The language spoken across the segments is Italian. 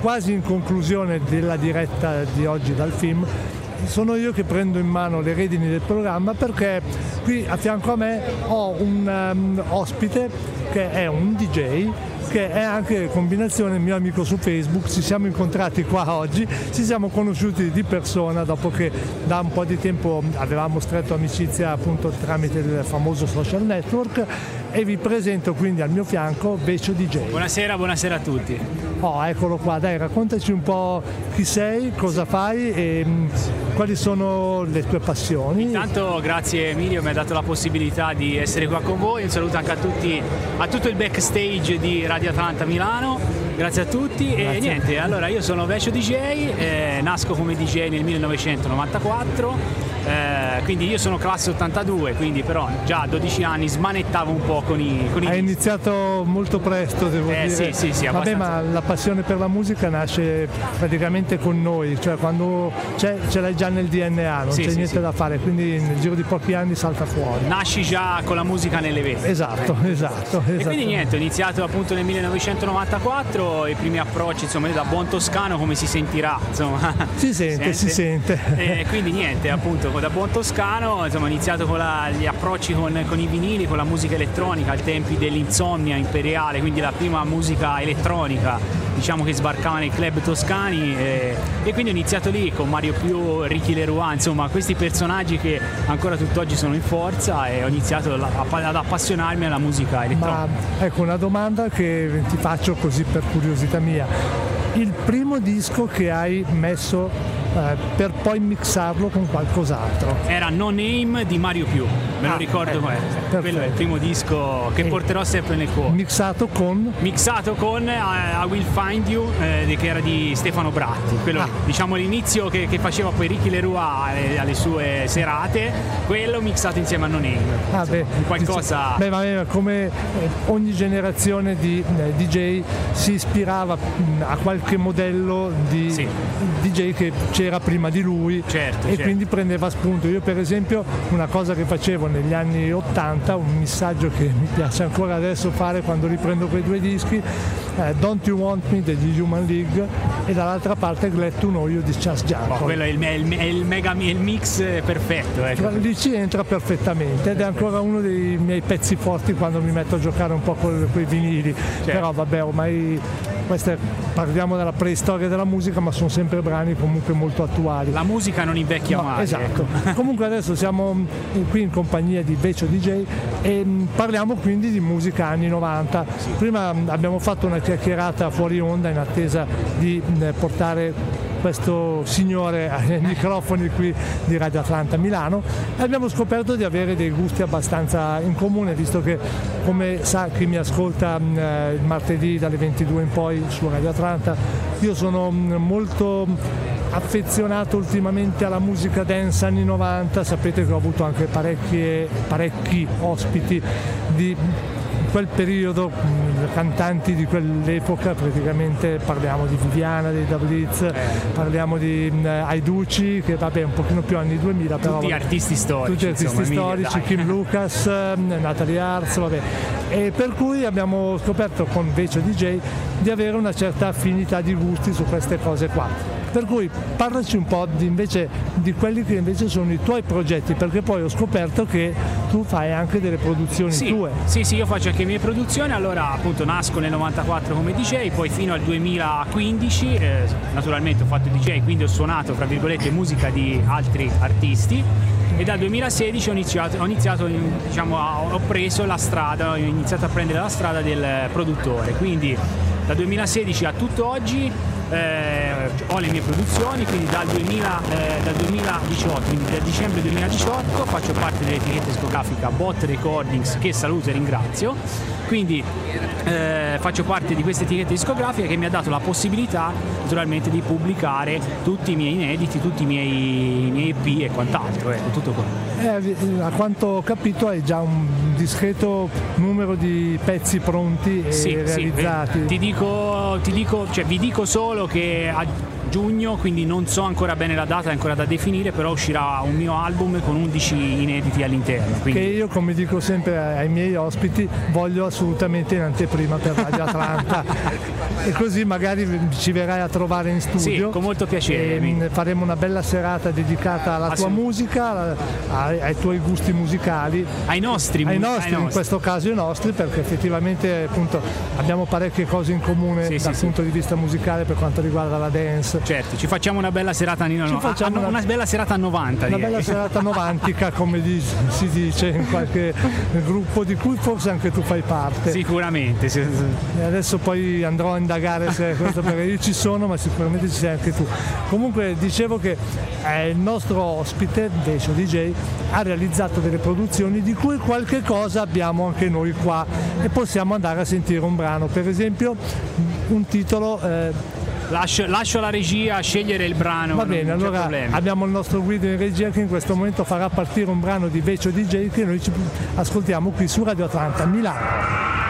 Quasi in conclusione della diretta di oggi dal film, sono io che prendo in mano le redini del programma perché qui a fianco a me ho un um, ospite che è un DJ che è anche combinazione mio amico su Facebook, ci siamo incontrati qua oggi, ci siamo conosciuti di persona dopo che da un po' di tempo avevamo stretto amicizia appunto tramite il famoso social network e vi presento quindi al mio fianco Vecio DJ. Buonasera, buonasera a tutti. Oh, eccolo qua, dai, raccontaci un po' chi sei, cosa fai e mm, quali sono le tue passioni. Intanto grazie Emilio, mi ha dato la possibilità di essere qua con voi, un saluto anche a, tutti, a tutto il backstage di Radio Atlanta Milano, grazie a tutti grazie. e niente, allora io sono Vecio DJ, eh, nasco come DJ nel 1994 eh, quindi io sono classe 82, quindi però già a 12 anni smanettavo un po' con i... Con i Hai iniziato molto presto, devo eh, dire. Sì, sì, sì, Vabbè, ma la passione per la musica nasce praticamente con noi, cioè quando ce l'hai già nel DNA, non sì, c'è sì, niente sì. da fare, quindi nel giro di pochi anni salta fuori. Nasci già con la musica nelle vene. Esatto, eh. esatto. E quindi niente, ho iniziato appunto nel 1994, i primi approcci, insomma, da buon toscano come si sentirà, insomma. Si sente, si sente. E quindi niente, appunto da buon toscano, insomma, ho iniziato con la, gli approcci con, con, i vinili, con la musica elettronica, ai tempi dell'insomnia imperiale, quindi la prima musica elettronica diciamo che sbarcava nei club toscani e, e quindi ho iniziato lì con Mario Più, Ricky Leroy, insomma questi personaggi che ancora tutt'oggi sono in forza e ho iniziato ad appassionarmi alla musica elettronica. Ma ecco una domanda che ti faccio così per curiosità mia. Il primo disco che hai messo eh, per poi mixarlo con qualcos'altro. Era No Name di Mario Più, me ah, lo ricordo eh, quello è il primo disco che e porterò sempre nel cuore. Mixato con? Mixato con uh, I Will Find You, eh, che era di Stefano Bratti, quello ah. diciamo l'inizio che, che, faceva poi Ricky Leroy alle, alle, sue serate, quello mixato insieme a No Name. Ah, beh, qualcosa... Beh, ma come ogni generazione di eh, DJ si ispirava mh, a qualche modello di sì. DJ che c'era prima di lui certo, e certo. quindi prendeva spunto. Io per esempio una cosa che facevo negli anni 80, un missaggio che mi piace ancora adesso fare quando riprendo quei due dischi, eh, Don't You Want Me degli Human League e dall'altra parte Glad to Know You di Charles Janko. Oh, quello è il, il, il, mega, il mix perfetto. Ecco. Lì ci entra perfettamente ed è ancora uno dei miei pezzi forti quando mi metto a giocare un po' con quei vinili. Certo. Però vabbè ormai queste, parliamo della preistoria della musica ma sono sempre brani comunque molto attuali. La musica non invecchia no, mai. Esatto. Ecco. comunque adesso siamo qui in compagnia di Vecio DJ e mm, parliamo quindi di musica anni 90. Sì. Prima mm, abbiamo fatto una chiacchierata fuori onda in attesa di mm, portare questo signore ai microfoni qui di Radio Atlanta Milano. E abbiamo scoperto di avere dei gusti abbastanza in comune visto che come sa chi mi ascolta eh, il martedì dalle 22 in poi su Radio Atlanta io sono molto affezionato ultimamente alla musica dance anni 90, sapete che ho avuto anche parecchi ospiti di quel periodo, cantanti di quell'epoca, praticamente parliamo di Viviana, dei Dablitz, eh. parliamo di uh, Aiducci, che vabbè un pochino più anni 2000, tutti però... Tutti artisti storici. Tutti artisti insomma, storici, Kim Lucas, Natalie Arz, vabbè. E per cui abbiamo scoperto con Vecio DJ di avere una certa affinità di gusti su queste cose qua. Per cui parlaci un po' di, invece di quelli che invece sono i tuoi progetti, perché poi ho scoperto che tu fai anche delle produzioni sì, tue. Sì, sì, io faccio anche le mie produzioni, allora appunto nasco nel 94 come DJ, poi fino al 2015 eh, naturalmente ho fatto DJ, quindi ho suonato fra virgolette musica di altri artisti. E dal 2016 ho iniziato, ho, iniziato diciamo, ho preso la strada, ho iniziato a prendere la strada del produttore, quindi da 2016 a tutt'oggi eh, ho le mie produzioni, quindi dal, 2000, eh, dal 2018, quindi dal dicembre 2018 faccio parte dell'etichetta discografica Bot Recordings che saluto e ringrazio. Quindi eh, faccio parte di questa etichetta discografica che mi ha dato la possibilità naturalmente di pubblicare tutti i miei inediti, tutti i miei, i miei EP e quant'altro, ecco, tutto quello. Eh, a quanto ho capito hai già un discreto numero di pezzi pronti e sì, realizzati. Sì, ti dico, ti dico cioè, vi dico solo che giugno, quindi non so ancora bene la data, è ancora da definire, però uscirà un mio album con 11 inediti all'interno. Quindi... Che io, come dico sempre ai miei ospiti, voglio assolutamente in anteprima per Radio Atlanta. e così magari ci verrai a trovare in studio. Sì, con molto piacere. Mm, faremo una bella serata dedicata alla tua musica, ai, ai, tuoi gusti musicali. Ai nostri, ai nostri, ai nostri. in questo caso i nostri, perché effettivamente appunto, abbiamo parecchie cose in comune sì, dal sì, punto sì. di vista musicale per quanto riguarda la dance. Certo, ci facciamo una bella serata a, no, a, una, una, bella serata a 90. Una direi. bella serata novantica, come si dice in qualche gruppo di cui forse anche tu fai parte. Sicuramente. Sì. E adesso poi andrò a indagare se questo perché io ci sono, ma sicuramente ci sei anche tu. Comunque dicevo che eh, il nostro ospite, Decio DJ, ha realizzato delle produzioni di cui qualche cosa abbiamo anche noi qua e possiamo andare a sentire un brano. Per esempio un titolo eh, Lascio, lascio, la regia scegliere il brano. Va bene, allora problema. abbiamo il nostro guido in regia che in questo momento farà partire un brano di Vecio DJ che noi ci ascoltiamo qui su Radio Atlanta Milano.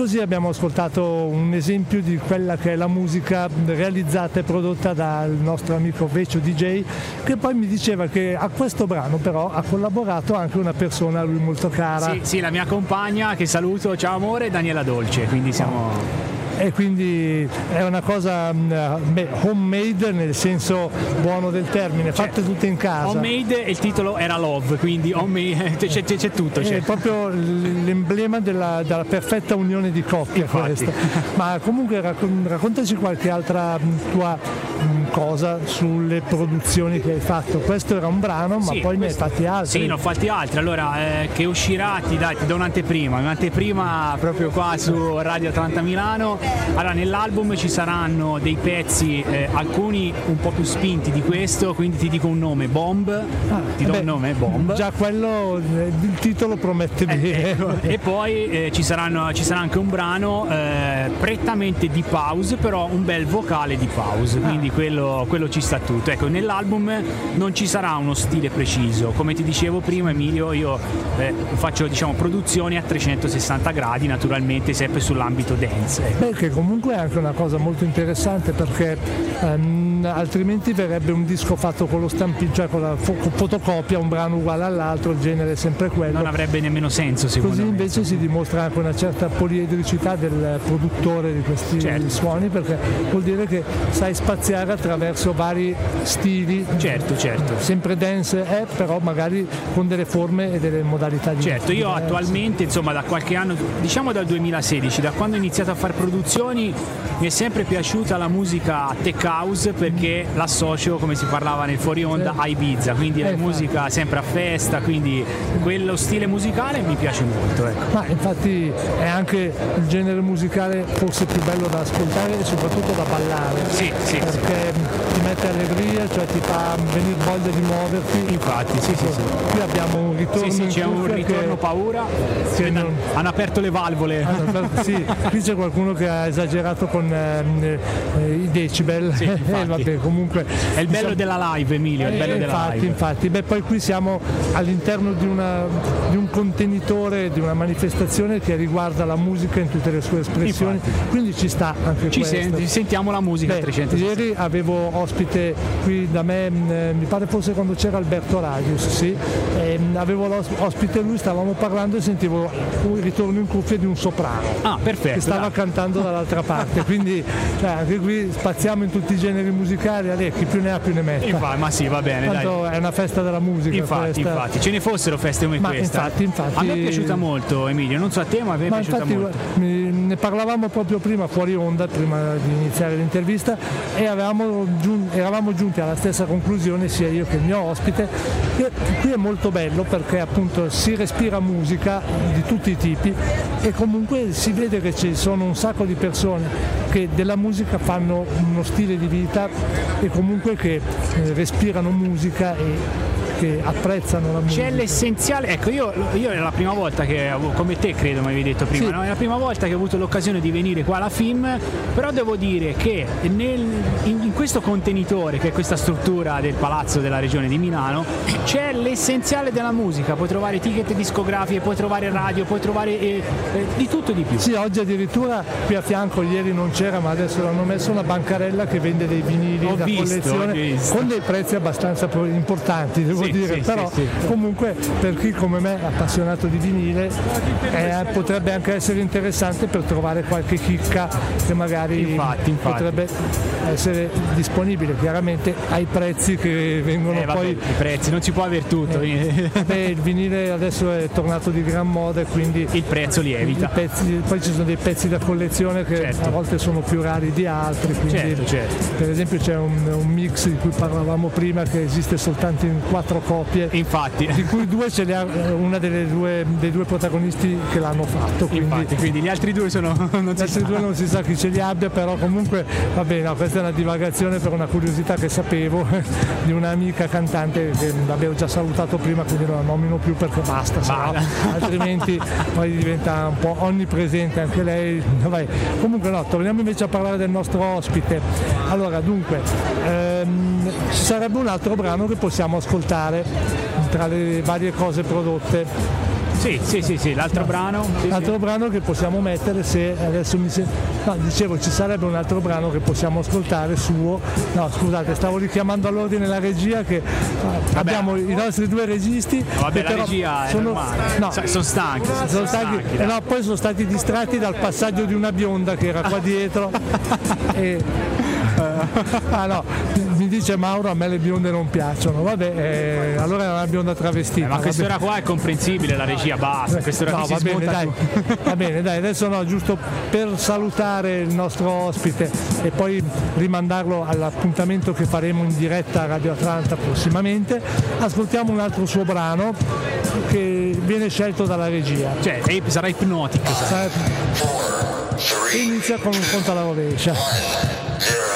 Così abbiamo ascoltato un esempio di quella che è la musica realizzata e prodotta dal nostro amico Vecio DJ che poi mi diceva che a questo brano però ha collaborato anche una persona a lui molto cara. Sì, sì la mia compagna che saluto, ciao amore, Daniela Dolce, quindi siamo... e quindi è una cosa mm, homemade nel senso buono del termine, fatte certo. tutte in casa. Homemade e il titolo era Love, quindi homemade, c'è, c'è, c'è tutto. C'è. È proprio l'emblema della, della perfetta unione di coppia questa. Ma comunque raccontaci qualche altra mm, tua mm, cosa sulle produzioni che hai fatto. Questo era un brano, ma sì, poi questo... ne hai fatti altri. Sì, ne ho fatti altri. Allora, eh, che uscirà, ti, dai, ti do un'anteprima, un'anteprima proprio qua su Radio Atlanta Milano. Allora, nell'album ci saranno dei pezzi, eh, alcuni un po' più spinti di questo, quindi ti dico un nome, Bomb. Ah, ti do beh, un nome, Bomb. Già quello, eh, il titolo promette eh, bene. Ecco. E poi eh, ci, saranno, ci, sarà anche un brano eh, prettamente di pause, però un bel vocale di pause, quindi ah. quello, quello ci sta tutto. Ecco, nell'album non ci sarà uno stile preciso, come ti dicevo prima Emilio, io eh, faccio diciamo, produzioni a 360 gradi, naturalmente sempre sull'ambito dance. Ecco. Beh, che comunque è anche una cosa molto interessante perché ehm, altrimenti verrebbe un disco fatto con lo stampino, cioè con la fo- fotocopia, un brano uguale all'altro, il genere è sempre quello. Non avrebbe nemmeno senso secondo Così me. Così invece si dimostra anche una certa poliedricità del produttore di questi certo. suoni perché vuol dire che sai spaziare attraverso vari stili. Certo, certo. Sempre dance è, però magari con delle forme e delle modalità di Certo, io diverse. attualmente, insomma, da qualche anno, diciamo dal 2016, da quando ho iniziato a fare produzioni, mi è sempre piaciuta la musica tech house perché l'associo, come si parlava nel fuori onda, a Ibiza, quindi eh, la musica sempre a festa, quindi quello stile musicale mi piace molto. Ecco. Ma infatti è anche il genere musicale forse più bello da ascoltare e soprattutto da ballare. Sì, sì. Perché sì. Ti mette allegria, cioè ti fa venire voglia di muoverti. Infatti, sì, sì, sì. Qui abbiamo un ritorno. Sì, sì, c'è un ritorno che... paura. Sì, non... Hanno aperto le valvole. Aperto, sì, qui c'è qualcuno che ha esagerato con eh, eh, i decibel. Sì, eh, vabbè, comunque, è il bello diciamo... della live, Emilio. È il bello eh, della infatti, live. Infatti, beh, poi qui siamo all'interno di, una, di, un contenitore, di una manifestazione che riguarda la musica in tutte le sue espressioni. Infatti. Quindi ci sta anche ci questo. Senti, sentiamo la musica beh, 360. Ieri avevo ospite qui da me, mm, eh, mi pare forse quando c'era Alberto Radius, sì, e, mm, avevo ospite lui, stavamo parlando e sentivo un ritorno in cuffia di un soprano. Ah, perfetto. Che stava dai. cantando dall'altra parte, quindi cioè, anche qui spaziamo in tutti i generi musicali, allora, chi più ne ha più ne. Infatti, ma sì, va bene. Tanto dai. è una festa della musica. Infatti, infatti, ce ne fossero feste come ma questa. Infatti, infatti. A me è piaciuta molto Emilio, non so a te, ma a me è piaciuta infatti, molto. Ne parlavamo proprio prima fuori onda, prima di iniziare l'intervista, e giun- eravamo giunti alla stessa conclusione, sia io che il mio ospite, che qui è molto bello perché appunto si respira musica di tutti i tipi e comunque si vede che ci sono un sacco di persone che della musica fanno uno stile di vita e comunque che eh, respirano musica e che apprezzano la musica. C'è l'essenziale, ecco io, io, è la prima volta che, come te credo mi avevi detto prima, sì. no? è la prima volta che ho avuto l'occasione di venire qua alla FIM, però devo dire che nel, in, in, questo contenitore, che è questa struttura del palazzo della regione di Milano, c'è l'essenziale della musica, puoi trovare etichette discografiche, puoi trovare radio, puoi trovare eh, eh, di tutto e di più. Sì, oggi addirittura qui a fianco, ieri non c'era, ma adesso l'hanno messo una bancarella che vende dei vinili ho da visto, collezione con dei prezzi abbastanza importanti, devo sì, dire, però comunque per chi come me è appassionato di vinile eh, potrebbe anche essere interessante per trovare qualche chicca che magari infatti, infatti. potrebbe essere disponibile chiaramente ai prezzi che vengono eh, vabbè, poi i prezzi non si può avere tutto eh, beh, il vinile adesso è tornato di gran moda e quindi il prezzo lievita pezzi, poi ci sono dei pezzi da collezione che certo. a volte sono più rari di altri quindi certo, certo. per esempio c'è un, un mix di cui parlavamo prima che esiste soltanto in quattro coppie infatti. Di cui due ce le ha una delle due, dei due protagonisti che l'hanno fatto quindi, infatti, quindi gli altri due sono non gli altri sa. due non si sa chi ce li abbia però comunque va bene no, questa è una divagazione per una curiosità che sapevo di un'amica cantante che l'avevo già salutato prima quindi non la nomino più perché basta no, altrimenti poi diventa un po' onnipresente anche lei. Vai. comunque no torniamo invece a parlare del nostro ospite. Allora dunque ehm, ci sarebbe un altro brano che possiamo ascoltare tra le varie cose prodotte Sì, sì, sì, sì, l'altro brano. Sì, l'altro sì. brano che possiamo mettere se adesso mi sembra. No, dicevo ci sarebbe un altro brano che possiamo ascoltare suo. No, scusate, stavo richiamando all'ordine la regia che vabbè, abbiamo i nostri due registi. No, vabbè, la regia sono, no, sono stanchi. Sono, sono stanchi. stanchi eh, no, poi sono stati distratti dal passaggio di una bionda che era qua dietro. e, ah no, mi dice Mauro a me le bionde non piacciono, vabbè, eh, allora è una bionda travestita. Eh, ma quest'ora qua è comprensibile, la regia basta, quest'ora no, va bene, dai, va bene, dai, adesso no, giusto per salutare il nostro ospite e poi rimandarlo all'appuntamento che faremo in diretta a Radio Atlanta prossimamente, ascoltiamo un altro suo brano che viene scelto dalla regia. Cioè, sarà ipnotico. Sarà... Inizia con un conto alla rovescia.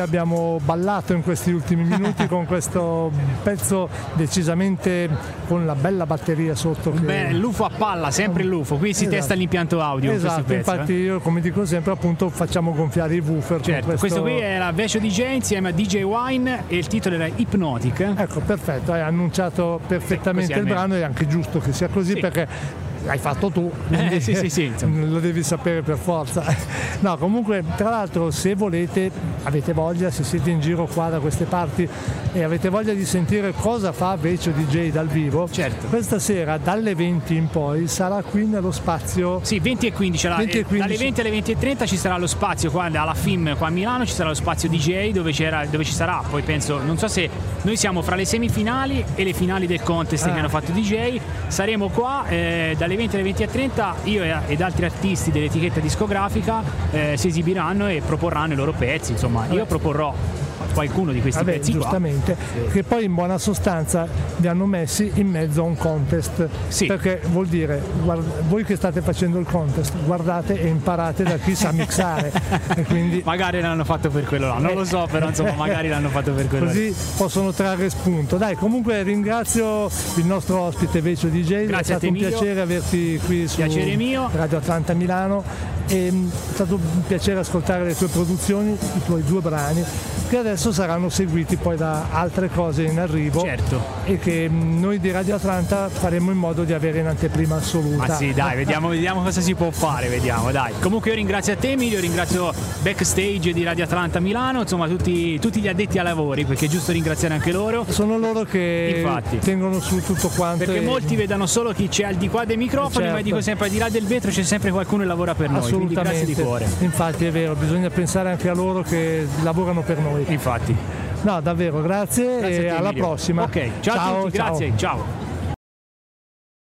Abbiamo ballato in questi ultimi minuti con questo pezzo decisamente con la bella batteria sotto. Che... Beh, l'UFO a palla, sempre l'UFO, qui si esatto. testa l'impianto audio. Esatto, pezzo, infatti eh? io come dico sempre appunto facciamo gonfiare i woofer. Certo, questo... questo... qui è la Vescio DJ insieme a DJ Wine e il titolo era Hypnotic. Ecco, perfetto, hai annunciato perfettamente sì, il brano e è anche giusto che sia così sì. perché l'hai fatto tu, eh, sì, sì, sì, lo devi sapere per forza. No, comunque, tra l'altro, se volete, avete voglia, se siete in giro qua da queste parti e avete voglia di sentire cosa fa Vecchio DJ dal vivo, certo. questa sera dalle 20 in poi sarà qui nello spazio. Sì, 20 e 15, 20 e 15. dalle 20 alle 20 e 30 ci sarà lo spazio qua alla FIM qua a Milano, ci sarà lo spazio DJ dove, dove ci sarà, poi penso, non so se noi siamo fra le semifinali e le finali del contest ah. che hanno fatto DJ, saremo qua eh, dalle 20 alle 20 e 30, io ed altri artisti dell'etichetta discografica eh, si esibiranno e proporranno i loro pezzi, insomma, io proporrò qualcuno di questi Vabbè, pezzi giustamente, qua. che poi in buona sostanza li hanno messi in mezzo a un contest. Sì. Perché vuol dire, guarda, voi che state facendo il contest, guardate e imparate da chi sa mixare. quindi... Magari l'hanno fatto per quello là, non lo so, però insomma magari l'hanno fatto per quello Così possono trarre spunto. Dai, comunque ringrazio il nostro ospite Vecio DJ, Grazie è stato un piacere averti qui su Radio Atlanta Milano e è stato un piacere ascoltare le tue produzioni, i tuoi due brani che adesso saranno seguiti poi da altre cose in arrivo certo. e che noi di Radio Atlanta faremo in modo di avere in anteprima assoluta. Ma sì, dai, vediamo, vediamo cosa si può fare, vediamo, dai. Comunque io ringrazio a te Emilio, ringrazio backstage di Radio Atlanta Milano, insomma tutti, tutti gli addetti ai lavori, perché è giusto ringraziare anche loro. Sono loro che Infatti. tengono su tutto quanto. Perché e... molti vedono solo chi c'è al di qua dei microfoni, certo. ma dico sempre al di là del vetro c'è sempre qualcuno che lavora per noi. Assolutamente. di cuore. Infatti è vero, bisogna pensare anche a loro che lavorano per noi. Infatti. No, davvero, grazie, grazie e alla Emilio. prossima. Ok, ciao, ciao a tutti, ciao. grazie, ciao.